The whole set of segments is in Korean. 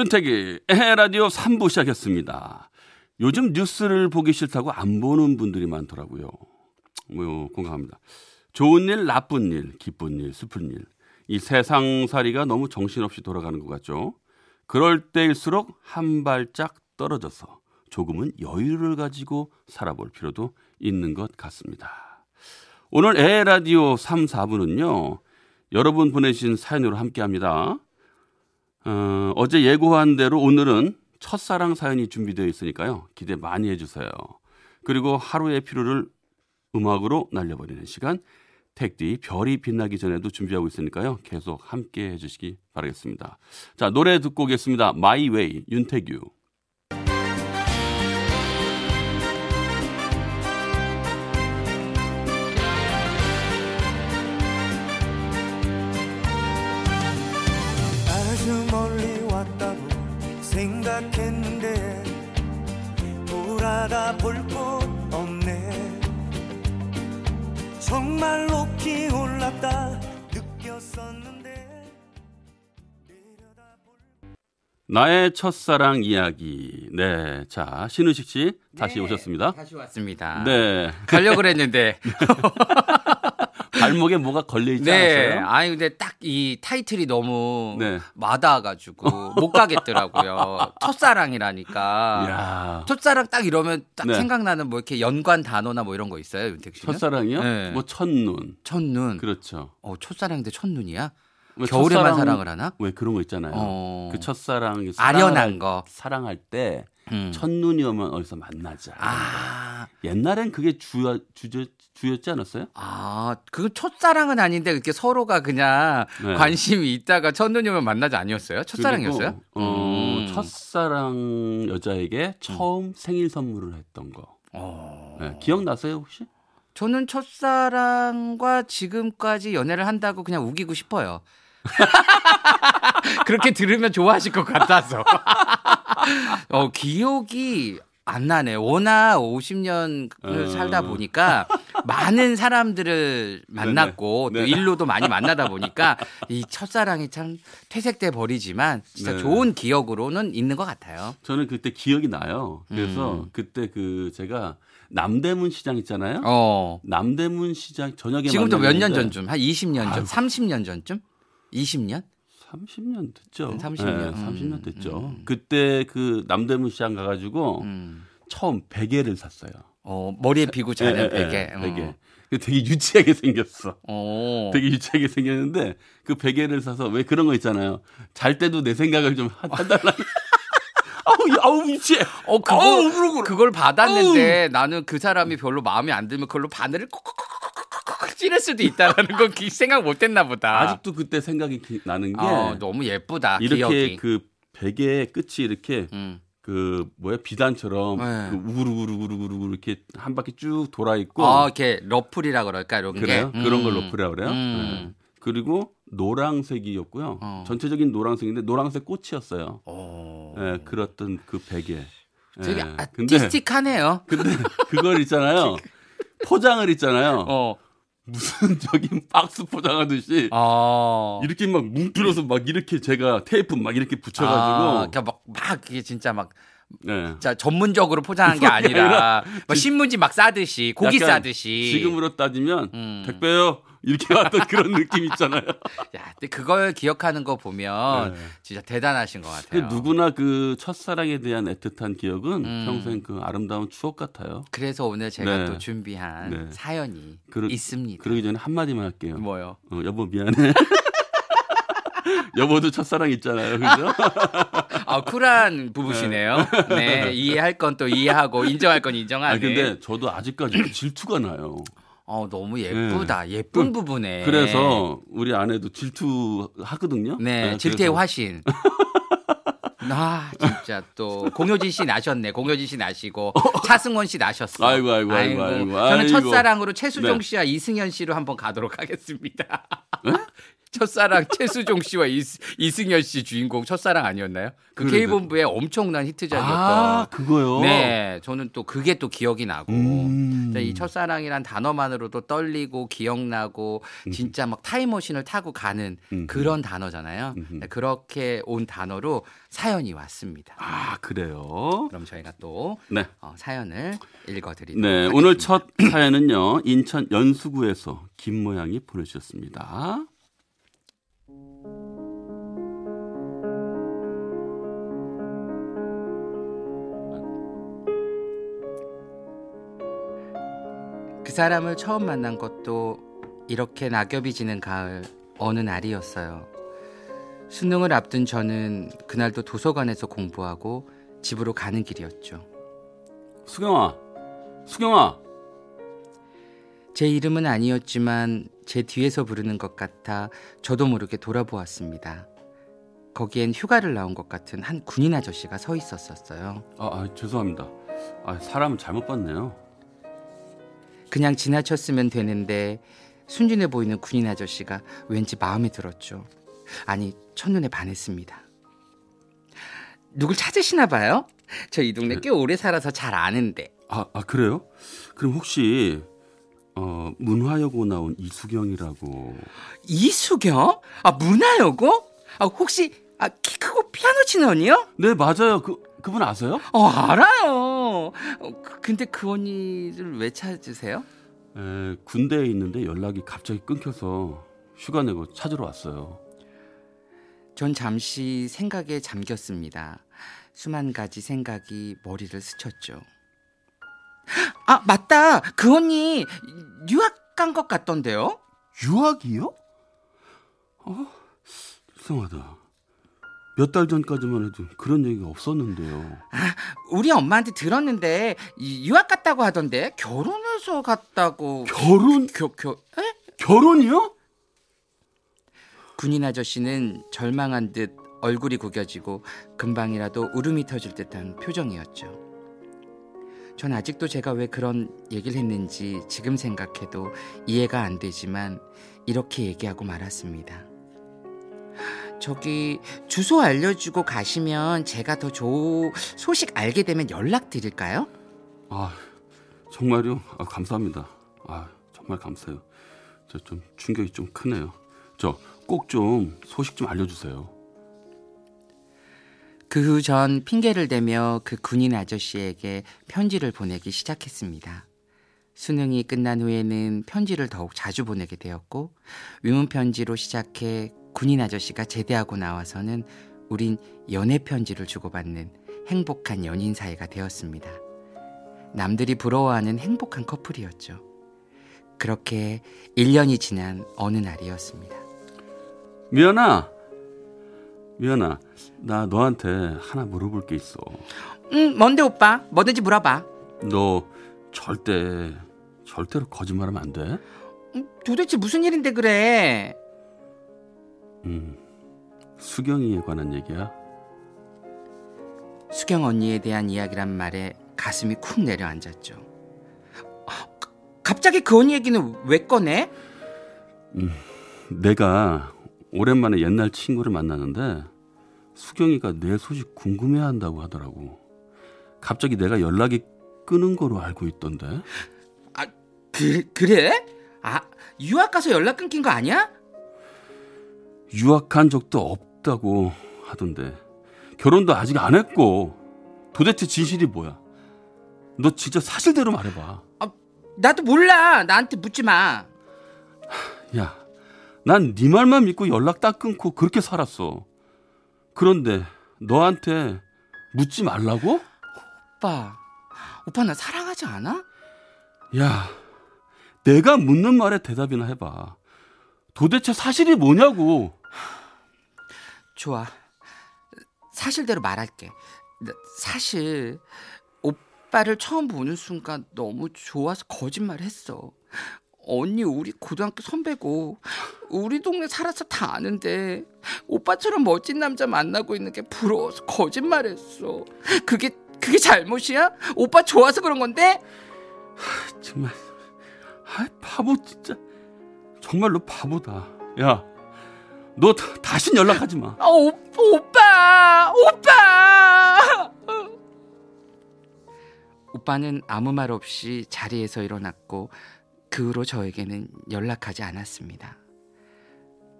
윤택의 에헤라디오 3부 시작했습니다. 요즘 뉴스를 보기 싫다고 안 보는 분들이 많더라고요. 뭐 공감합니다. 좋은 일, 나쁜 일, 기쁜 일, 슬픈 일. 이 세상살이가 너무 정신없이 돌아가는 것 같죠. 그럴 때일수록 한 발짝 떨어져서 조금은 여유를 가지고 살아볼 필요도 있는 것 같습니다. 오늘 에라디오 3, 4부는요. 여러분 보내신 사연으로 함께합니다. 어, 어제 예고한 대로 오늘은 첫사랑 사연이 준비되어 있으니까요. 기대 많이 해주세요. 그리고 하루의 피로를 음악으로 날려버리는 시간. 택디 별이 빛나기 전에도 준비하고 있으니까요. 계속 함께 해주시기 바라겠습니다. 자, 노래 듣고 오겠습니다. My Way 윤태규. 생각했는데 돌아다 볼 곳 없네 정말 높이 올랐다 느꼈었는데 내려다볼 나의 첫사랑 이야기. 네. 자, 신우식 씨 다시 네, 오셨습니다. 다시 왔습니다. 네. 가려고 그랬는데. 발목에 뭐가 걸려있지 네. 않았어요? 아니 근데 딱 이 타이틀이 너무 네. 마다가지고 못 가겠더라고요. 첫사랑이라니까. 이야. 첫사랑 딱 이러면 딱 네. 생각나는 뭐 이렇게 연관 단어나 뭐 이런 거 있어요, 윤택 씨는? 첫사랑이요? 네. 뭐 첫눈. 첫눈. 그렇죠. 어, 첫사랑인데 첫눈이야? 뭐 겨울에만 첫사랑- 사랑을 하나? 왜 그런 거 있잖아요. 어. 그 첫사랑 아련한 거. 사랑할 때 음. 첫눈이 오면 어디서 만나자. 아, 옛날엔 그게 주 주저 주였지 않았어요? 아, 그 첫사랑은 아닌데 이렇게 서로가 그냥 네. 관심이 있다가 첫눈이 오면 만나자 아니었어요? 첫사랑이었어요? 그리고, 어, 음. 첫사랑 여자에게 처음 생일 선물을 했던 거. 어. 네, 기억나세요 혹시? 저는 첫사랑과 지금까지 연애를 한다고 그냥 우기고 싶어요. 그렇게 들으면 좋아하실 것 같아서. 어, 기억이 안 나네. 워낙 50년을 어. 살다 보니까 많은 사람들을 만났고 네네. 또 일로도 많이 만나다 보니까 이 첫사랑이 참 퇴색돼 버리지만 진짜 네. 좋은 기억으로는 있는 것 같아요. 저는 그때 기억이 나요. 그래서 음. 그때 그 제가 남대문 시장 있잖아요. 어. 남대문 시장 저녁에 지금도 몇 년 전쯤? 한 20년 전? 아이고. 30년 전쯤? 20년? 30년 됐죠. 30년. 네, 음, 30년 됐죠. 음. 그때 그 남대문 시장 가가지고 음. 처음 베개를 샀어요. 어, 머리에 비고 자는 예, 예, 베개. 예, 베개. 그 되게 유치하게 생겼어. 어. 되게 유치하게 생겼는데 그 베개를 사서 왜 그런 거 있잖아요. 잘 때도 내 생각을 좀 하- 해달라. 아우 아우 유치해. 어, 그거, 아우. 그걸 받았는데 나는 그 사람이 별로 마음에 안 들면 그걸로 바늘을 콕콕콕콕콕 찌를 수도 있다라는 건 기- 생각 못 했나 보다. 아직도 그때 생각이 기- 나는 게 어, 너무 예쁘다. 이렇게 기억이. 그 베개의 끝이 이렇게 음. 그 뭐야 비단처럼 네. 그 우구르구르구르구르 이렇게 한 바퀴 쭉 돌아 있고 어, 이렇게 러플이라 그럴까 이런 그래요? 게. 그런 걸 음. 로프라 그래요. 음. 네. 그리고 노랑색이었고요. 어. 전체적인 노랑색인데 노랑색 꽃이었어요. 어. 예, 그랬던 그 베개. 되게 예, 근데 아티스틱하네요. 근데 그걸 있잖아요. 포장을 있잖아요. 어. 무슨 저기 박스 포장하듯이 어. 이렇게 막 뭉클어서 막 이렇게 제가 테이프 막 이렇게 아, 붙여가지고 그러니까 막, 막 이게 진짜 막 네. 자, 전문적으로 포장한 게 아니라 막 신문지 막 싸듯이 고기 싸듯이 지금으로 따지면 음. 택배요 이렇게 왔던 그런 느낌 있잖아요. 야, 근데 그걸 기억하는 거 보면 네. 진짜 대단하신 것 같아요. 누구나 그 첫사랑에 대한 애틋한 기억은 음. 평생 그 아름다운 추억 같아요. 그래서 오늘 제가 네. 또 준비한 네. 사연이 그러- 있습니다. 그러기 전에 한 마디만 할게요. 뭐요? 어, 여보 미안해. 여보도 첫사랑 있잖아요, 그죠? 아, 쿨한 부부시네요. 네, 이해할 건 또 이해하고 인정할 건 인정하는. 아 근데 저도 아직까지 질투가 나요. 어, 너무 예쁘다. 예쁜 부부네. 그래서 우리 아내도 질투하거든요. 네, 네, 질투의 화신. 아 진짜 또 공효진 씨 나셨네. 공효진 씨 나시고 차승원 씨 나셨어. 아이고, 아이고, 아이고, 아이고, 저는 아이고. 첫사랑으로 최수종 네. 씨와 이승현 씨로 한번 가도록 하겠습니다. 첫사랑 최수종 씨와 이, 이승현 씨 주인공 첫사랑 아니었나요? 그 그래, K본부의 엄청난 히트작이었던. 아, 그거요? 네, 저는 또 그게 또 기억이 나고 음. 이 첫사랑이란 단어만으로도 떨리고 기억나고 진짜 막 타임머신을 타고 가는 음. 그런 단어잖아요. 네, 그렇게 온 단어로 사연이 왔습니다. 아, 그래요? 그럼 저희가 또 네. 어, 사연을 읽어드리도록 네, 하겠습니다. 오늘 첫 사연은요. 인천 연수구에서 김 모양이 보내주셨습니다. 그 사람을 처음 만난 것도 이렇게 낙엽이 지는 가을 어느 날이었어요. 수능을 앞둔 저는 그날도 도서관에서 공부하고 집으로 가는 길이었죠. 수경아, 수경아. 제 이름은 아니었지만 제 뒤에서 부르는 것 같아 저도 모르게 돌아보았습니다. 거기엔 휴가를 나온 것 같은 한 군인 아저씨가 서 있었었어요. 아, 아 죄송합니다. 아, 사람을 잘못 봤네요. 그냥 지나쳤으면 되는데 순진해 보이는 군인 아저씨가 왠지 마음에 들었죠. 아니 첫눈에 반했습니다. 누굴 찾으시나 봐요? 저 이 동네 꽤 오래 살아서 잘 아는데. 아, 아 그래요? 그럼 혹시 어, 문화여고 나온 이수경이라고. 이수경? 아 문화여고? 아 혹시 아, 키 크고 피아노 치는 언니요? 네, 맞아요. 그 그분 아세요? 어 알아요. 어, 그- 근데 그 언니를 왜 찾으세요? 에, 군대에 있는데 연락이 갑자기 끊겨서 휴가 내고 찾으러 왔어요. 전 잠시 생각에 잠겼습니다. 수만 가지 생각이 머리를 스쳤죠. 아 맞다. 그 언니 유학 간 것 같던데요? 유학이요? 어, 이상하다. 몇 달 전까지만 해도 그런 얘기가 없었는데요. 우리 엄마한테 들었는데 이 유학 갔다고 하던데 결혼해서 갔다고. 결혼? 겨, 겨, 에? 결혼이요? 군인 아저씨는 절망한 듯 얼굴이 구겨지고 금방이라도 울음이 터질 듯한 표정이었죠. 전 아직도 제가 왜 그런 얘기를 했는지 지금 생각해도 이해가 안 되지만 이렇게 얘기하고 말았습니다. 저기 주소 알려주고 가시면 제가 더 조, 소식 알게 되면 연락 드릴까요? 아, 정말요? 아, 감사합니다. 아, 정말 감사해요. 저 좀 충격이 좀 크네요. 저 꼭 좀 소식 좀 알려주세요. 그 후 전 핑계를 대며 그 군인 아저씨에게 편지를 보내기 시작했습니다. 수능이 끝난 후에는 편지를 더욱 자주 보내게 되었고 위문 편지로 시작해 군인 아저씨가 제대하고 나와서는 우린 연애 편지를 주고받는 행복한 연인 사이가 되었습니다. 남들이 부러워하는 행복한 커플이었죠. 그렇게 1년이 지난 어느 날이었습니다. 미연아, 미연아, 나 너한테 하나 물어볼 게 있어. 응, 뭔데 오빠? 뭐든지 물어봐. 너 절대 절대로 거짓말하면 안 돼. 음, 도대체 무슨 일인데 그래? 음, 수경이에 관한 얘기야. 수경 언니에 대한 이야기란 말에 가슴이 쿵 내려앉았죠. 아, 가- 갑자기 그 언니 얘기는 왜 꺼내? 내가 오랜만에 옛날 친구를 만나는데 수경이가 내 소식 궁금해한다고 하더라고. 갑자기 내가 연락이 끊은 거로 알고 있던데. 아, 그, 그래? 아, 유학 가서 연락 끊긴 거 아니야? 유학한 적도 없다고 하던데. 결혼도 아직 안 했고. 도대체 진실이 뭐야? 너 진짜 사실대로 말해봐. 나도 몰라. 나한테 묻지 마. 야, 난 네 말만 믿고 연락 딱 끊고 그렇게 살았어. 그런데 너한테 묻지 말라고? 오빠, 오빠 나 사랑하지 않아? 야, 내가 묻는 말에 대답이나 해봐. 도대체 사실이 뭐냐고. 좋아. 사실대로 말할게. 나 사실 오빠를 처음 보는 순간 너무 좋아서 거짓말 했어. 언니 우리 고등학교 선배고 우리 동네 살아서 다 아는데 오빠처럼 멋진 남자 만나고 있는 게 부러워서 거짓말했어. 그게 그게 잘못이야? 오빠 좋아서 그런 건데? 정말 아 바보 진짜 정말로 바보다 야 너 다신 연락하지 마 아, 오, 오빠, 오빠. 오빠는 아무 말 없이 자리에서 일어났고 그 후로 저에게는 연락하지 않았습니다.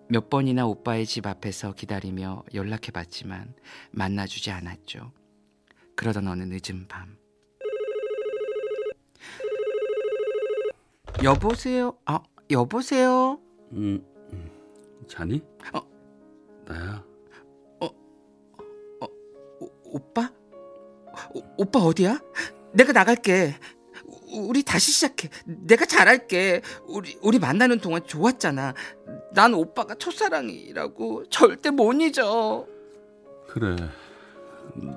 몇 번이나 오빠의 집 앞에서 기다리며 연락해 봤지만 만나주지 않았죠. 그러던 어느 늦은 밤. 여보세요? 아, 여보세요? 음, 음. 자니? 어. 나야 오, 오빠? 오, 오빠 어디야? 내가 나갈게. 우- 우리 다시 시작해. 내가 잘할게. 우리 우리 만나는 동안 좋았잖아. 난 오빠가 첫사랑이라고 절대 못 잊어. 그래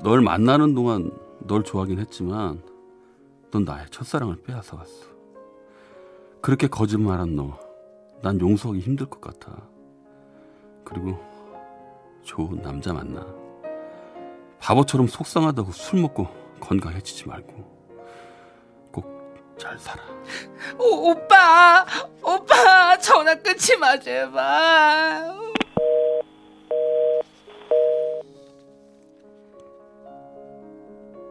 널 만나는 동안 널 좋아하긴 했지만 넌 나의 첫사랑을 빼앗아 갔어 그렇게 거짓말한 너 난 용서하기 힘들 것 같아 그리고 좋은 남자 만나 바보처럼 속상하다고 술 먹고 건강해지지 말고 꼭 잘 살아 오, 오빠, 오빠 전화 끊지 마 제발.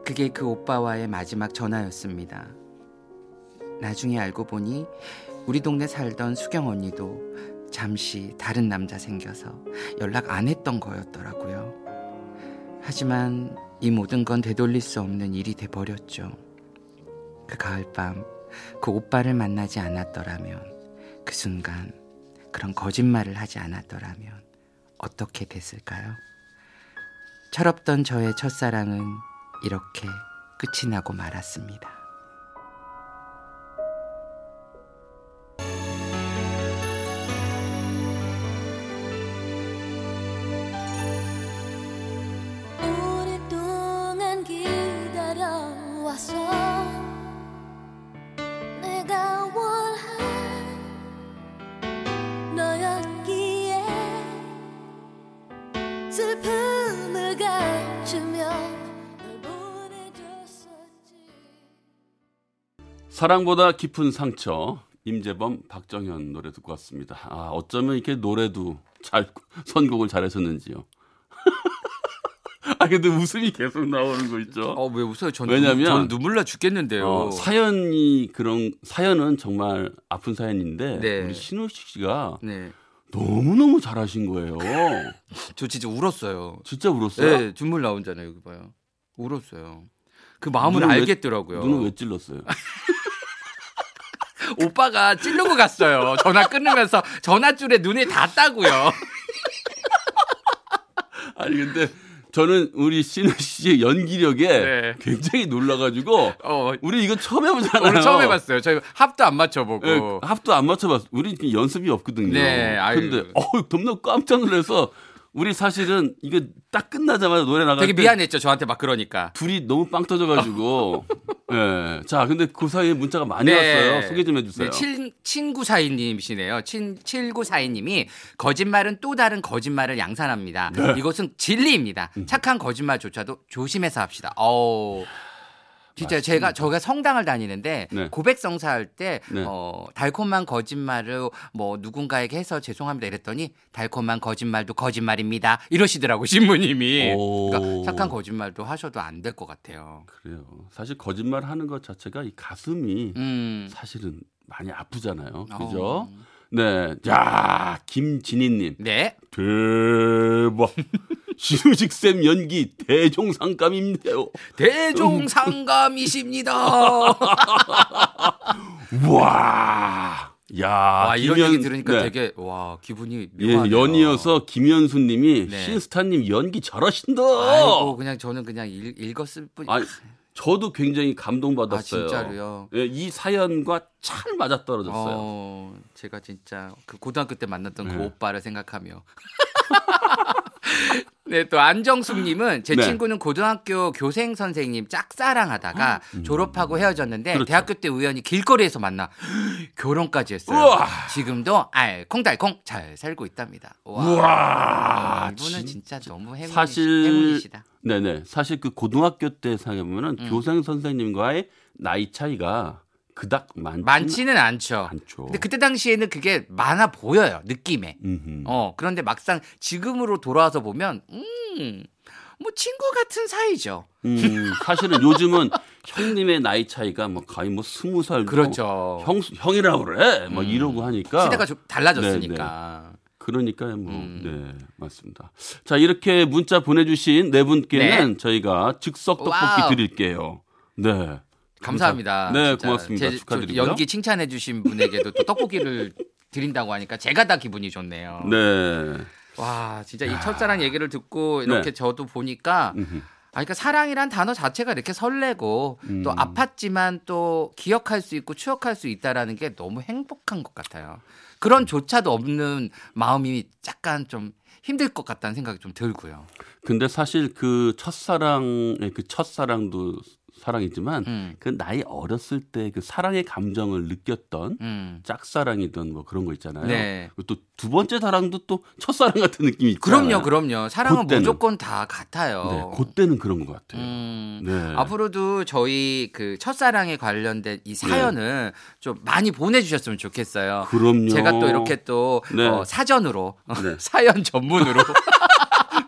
그게 그 오빠와의 마지막 전화였습니다. 나중에 알고 보니 우리 동네 살던 수경 언니도 잠시 다른 남자 생겨서 연락 안 했던 거였더라고요. 하지만 이 모든 건 되돌릴 수 없는 일이 돼 버렸죠. 그 가을밤 그 오빠를 만나지 않았더라면 그 순간 그런 거짓말을 하지 않았더라면 어떻게 됐을까요? 철없던 저의 첫사랑은 이렇게 끝이 나고 말았습니다. 사랑보다 깊은 상처 임재범 박정현 노래 듣고 왔습니다. 아 어쩌면 이렇게 노래도 잘 선곡을 잘하셨는지요. 아 근데 웃음이 계속 나오는 거 있죠. 어왜 웃어요? 전, 왜냐면- 전 눈물 나 죽겠는데요. 어, 사연이 그런 사연은 정말 아픈 사연인데 네. 우리 신우식 씨가 네, 너무 너무 잘하신 거예요. 저 진짜 울었어요. 진짜 울었어요. 네, 눈물 나온잖아요. 여기 봐요. 울었어요. 그 마음을 눈을 왜- 알겠더라고요. 눈을 왜 찔렀어요? 오빠가 찌르고 갔어요. 전화 끊으면서 전화줄에 눈에 닿았다고요. 아니 근데 저는 우리 신우 씨의 연기력에 네. 굉장히 놀라가지고 어, 우리 이거 처음 해보잖아요. 오늘 처음 해봤어요. 저희 합도 안 맞춰보고. 예, 합도 안 맞춰봤어. 우리 연습이 없거든요. 네, 아유. 근데 어, 겁나 깜짝 놀라서 우리 사실은 이게 딱 끝나자마자 노래 나갈 되게 때 미안했죠. 저한테 막 그러니까. 둘이 너무 빵 터져가지고. 예. 자, 근데 그 사이에 문자가 많이 왔어요. 소개 좀 해주세요. 네, 친, 친구사인님이시네요. 친, 7942님이 거짓말은 또 다른 거짓말을 양산합니다. 네. 이것은 진리입니다. 음. 착한 거짓말조차도 조심해서 합시다. 어우. 진짜 제가 저가 성당을 다니는데 네. 고백 성사 할 때 네. 어, 달콤한 거짓말을 뭐 누군가에게 해서 죄송합니다 이랬더니 달콤한 거짓말도 거짓말입니다 이러시더라고 신부님이 오. 그러니까 착한 거짓말도 하셔도 안 될 것 같아요. 그래요. 사실 거짓말 하는 것 자체가 이 가슴이 음. 사실은 많이 아프잖아요. 어. 그죠? 네. 자, 김진희님. 네. 대박. 신우식 쌤 연기 대종상감인데요. 대종상감이십니다. 와. 야. 와 이런 얘기 들으니까 네. 되게 와 기분이 예, 묘하네요. 연이어서 김현수님이 네. 신스타님 연기 잘하신다. 아이고 그냥 저는 그냥 읽, 읽었을 뿐. 아니, 저도 굉장히 감동받았어요. 아, 진짜로요? 예, 이 사연과 잘 맞아 떨어졌어요. 어, 제가 진짜 그 고등학교 때 만났던 그 네. 오빠를 생각하며. 네, 또 안정숙님은 제 네. 친구는 고등학교 교생 선생님 짝사랑하다가 졸업하고 헤어졌는데 음. 그렇죠. 대학교 때 우연히 길거리에서 만나 결혼까지 했어요. 우와. 지금도 알콩달콩 잘 살고 있답니다. 와, 우와, 이분은 진- 진짜 너무 행운이, 사실 행운이시다. 네네. 사실 그 고등학교 때 생각해보면 음. 교생 선생님과의 나이 차이가 그닥 많지 많지는 않죠. 않죠. 근데 그때 당시에는 그게 많아 보여요 느낌에. 음흠. 어 그런데 막상 지금으로 돌아와서 보면 음. 뭐 친구 같은 사이죠. 음, 사실은 요즘은 형님의 나이 차이가 뭐 거의 뭐 스무 살도 그렇죠. 형 형이라고 그래 뭐 음. 이러고 하니까 시대가 좀 달라졌으니까. 그러니까 뭐 음. 네 맞습니다. 자 이렇게 문자 보내주신 네 분께는 네. 저희가 즉석 떡볶이 와우. 드릴게요. 네. 감사합니다. 네 진짜 고맙습니다. 제- 축하드리고요. 저 연기 칭찬해 주신 분에게도 또 떡볶이를 드린다고 하니까 제가 다 기분이 좋네요. 네. 와 진짜 이 첫사랑 얘기를 듣고 이렇게 네. 저도 보니까. 아, 그러니까 사랑이란 단어 자체가 이렇게 설레고 음. 또 아팠지만 또 기억할 수 있고 추억할 수 있다라는 게 너무 행복한 것 같아요. 그런 조차도 없는 마음이 약간 좀 힘들 것 같다는 생각이 좀 들고요. 근데 사실 그 첫사랑의 그 첫사랑도 사랑이지만 음, 그 나이 어렸을 때 그 사랑의 감정을 느꼈던 음. 짝사랑이든 뭐 그런 거 있잖아요. 네. 또두 번째 사랑도 또 첫사랑 같은 느낌이 있잖아요. 그럼요, 그럼요. 사랑은 그때는. 무조건 다 같아요. 네, 그때는 그런 것 같아요. 음, 네. 앞으로도 저희 그 첫사랑에 관련된 이 사연을 좀 많이 보내주셨으면 좋겠어요. 그럼요. 제가 또 이렇게 또 네. 어, 사전으로 네. 사연 전문으로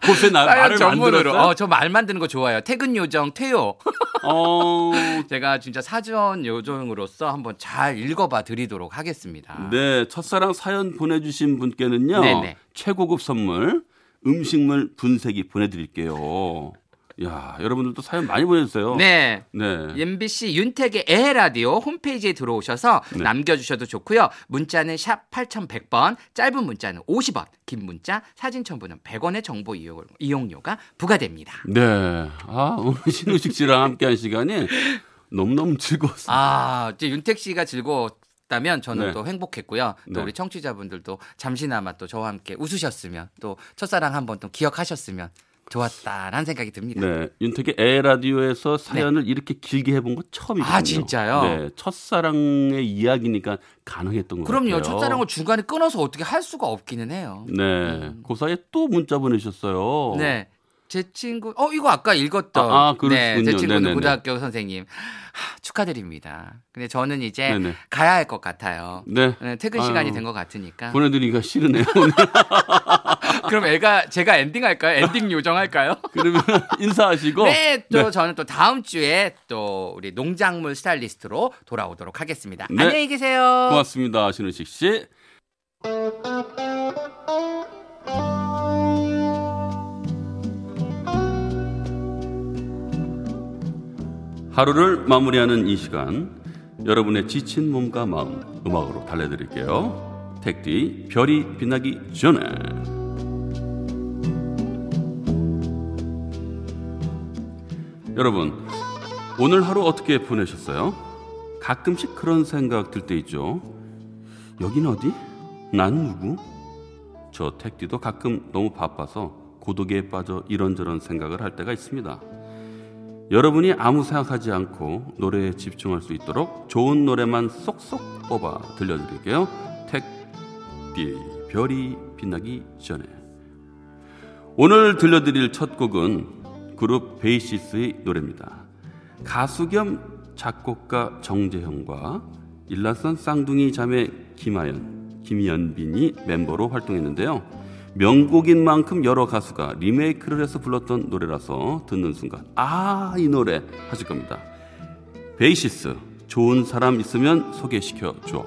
곳에 나 말을 전문으로. 어, 저 말 만드는 거 좋아요. 퇴근 요정 퇴요. 어, 제가 진짜 사전 요정으로서 한번 잘 읽어봐 드리도록 하겠습니다. 네, 첫사랑 사연 보내주신 분께는요 네네. 최고급 선물 음식물 분쇄기 보내드릴게요. 야, 여러분들도 사연 많이 보내주세요. 네. 네. MBC 윤택의 에 라디오 홈페이지에 들어오셔서 네. 남겨주셔도 좋고요. 문자는 샵 8100번, 짧은 문자는 50원, 긴 문자, 사진 첨부는 100원의 정보 이용, 이용 료가 부과됩니다. 네. 아, 오늘 신우식 씨랑 함께 한 시간이 너무너무 즐거웠습니다. 아, 이제 윤택 씨가 즐거웠 다면 저는 네. 또 행복했고요. 또 네. 우리 청취자분들도 잠시나마 또 저와 함께 웃으셨으면 또 첫사랑 한번 또 기억하셨으면 좋았다라는 생각이 듭니다. 네, 윤택의 에 라디오에서 사연을 이렇게 길게 해본 건 처음이거든요. 네. 아, 진짜요? 네, 첫사랑의 이야기니까 가능했던 것 그럼요. 같아요. 첫사랑을 중간에 끊어서 어떻게 할 수가 없기는 해요. 네, 그 사이에 또 문자 보내셨어요. 네. 제 친구, 어, 이거 아까 읽었던. 아, 아. 네, 제 친구는 네네네. 고등학교 선생님. 하, 축하드립니다. 근데 저는 이제 네네. 가야 할 것 같아요. 네. 네, 퇴근 시간이 아유, 된것 같으니까. 보내드리기가 싫으네요. 오늘. 그럼 애가 제가 엔딩 할까요? 엔딩 요정 할까요? 그러면 인사하시고. 네, 또 저는 또 다음 주에 또 우리 농작물 스타일리스트로 돌아오도록 하겠습니다. 네. 안녕히 계세요. 고맙습니다, 신우식 씨. 하루를 마무리하는 이 시간 여러분의 지친 몸과 마음 음악으로 달래드릴게요. 택디 별이 빛나기 전에 여러분 오늘 하루 어떻게 보내셨어요? 가끔씩 그런 생각 들 때 있죠. 여긴 어디? 난 누구? 저 택디도 가끔 너무 바빠서 고독에 빠져 이런저런 생각을 할 때가 있습니다. 여러분이 아무 생각하지 않고 노래에 집중할 수 있도록 좋은 노래만 쏙쏙 뽑아 들려드릴게요. 택디 별이 빛나기 전에 오늘 들려드릴 첫 곡은 그룹 베이시스의 노래입니다. 가수 겸 작곡가 정재형과 일란선 쌍둥이 자매 김하연, 김연빈이 멤버로 활동했는데요. 명곡인 만큼 여러 가수가 리메이크를 해서 불렀던 노래라서 듣는 순간 아 이 노래 하실 겁니다. 베이시스 좋은 사람 있으면 소개시켜 줘.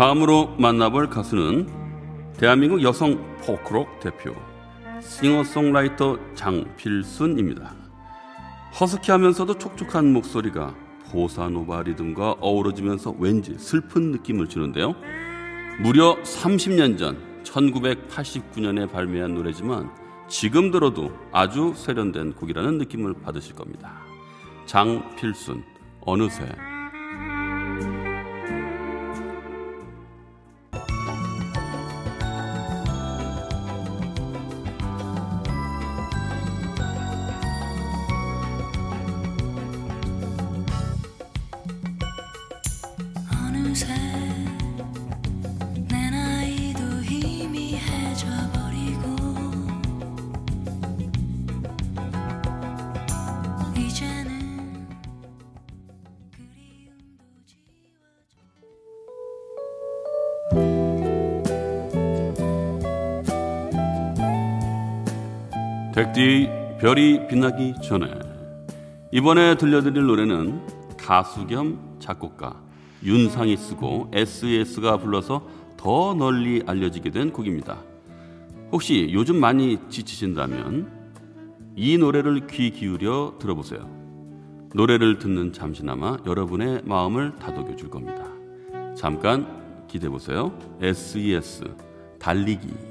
다음으로 만나볼 가수는 대한민국 여성 포크록 대표 싱어송라이터 장필순입니다. 허스키하면서도 촉촉한 목소리가 보사노바 리듬과 어우러지면서 왠지 슬픈 느낌을 주는데요. 무려 30년 전 1989년에 발매한 노래지만 지금 들어도 아주 세련된 곡이라는 느낌을 받으실 겁니다. 장필순 어느새 백디 별이 빛나기 전에 이번에 들려드릴 노래는 가수 겸 작곡가 윤상이 쓰고 SES가 불러서 더 널리 알려지게 된 곡입니다. 혹시 요즘 많이 지치신다면 이 노래를 귀 기울여 들어보세요. 노래를 듣는 잠시나마 여러분의 마음을 다독여 줄 겁니다. 잠깐 기대해 보세요. SES 달리기.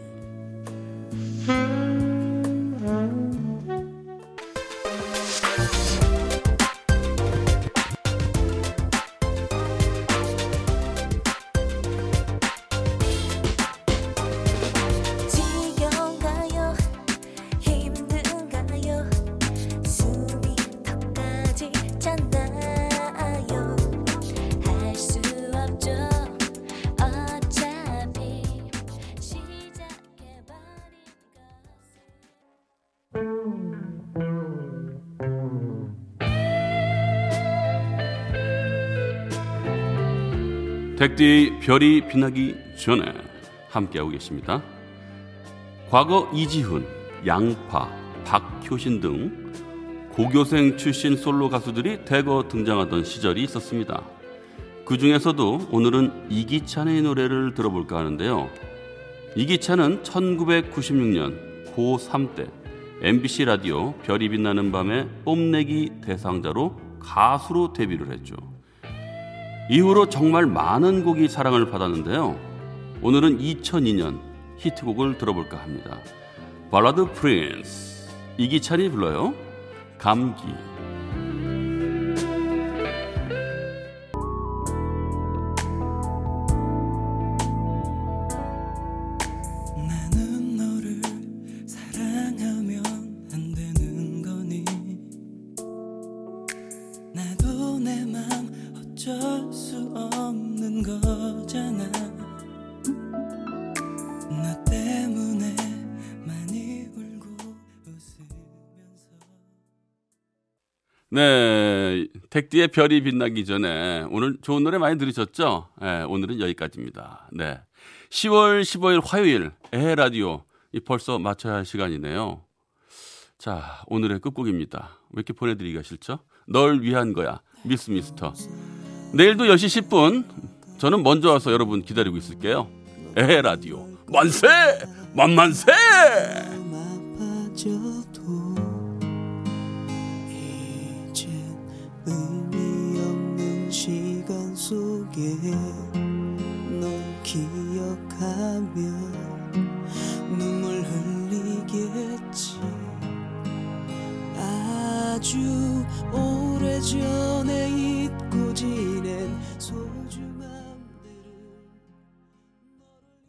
백디 별이 빛나기 전에 함께하고 계십니다. 과거 이지훈, 양파, 박효신 등 고교생 출신 솔로 가수들이 대거 등장하던 시절이 있었습니다. 그 중에서도 오늘은 이기찬의 노래를 들어볼까 하는데요. 이기찬은 1996년 고3 때 MBC 라디오 별이 빛나는 밤의 뽐내기 대상자로 가수로 데뷔를 했죠. 이후로 정말 많은 곡이 사랑을 받았는데요. 오늘은 2002년 히트곡을 들어볼까 합니다. 발라드 프린스 이기찬이 불러요. 감기. 네, 택디의 별이 빛나기 전에 오늘 좋은 노래 많이 들으셨죠? 네, 오늘은 여기까지입니다. 네, 10월 15일 화요일 에헤 라디오 이 벌써 마쳐야 할 시간이네요. 자, 오늘의 끝곡입니다. 왜 이렇게 보내드리기가 싫죠? 널 위한 거야, 미스 미스터. 내일도 10시 10분 저는 먼저 와서 여러분 기다리고 있을게요. 에헤 라디오 만세, 만만세. 아주 오래전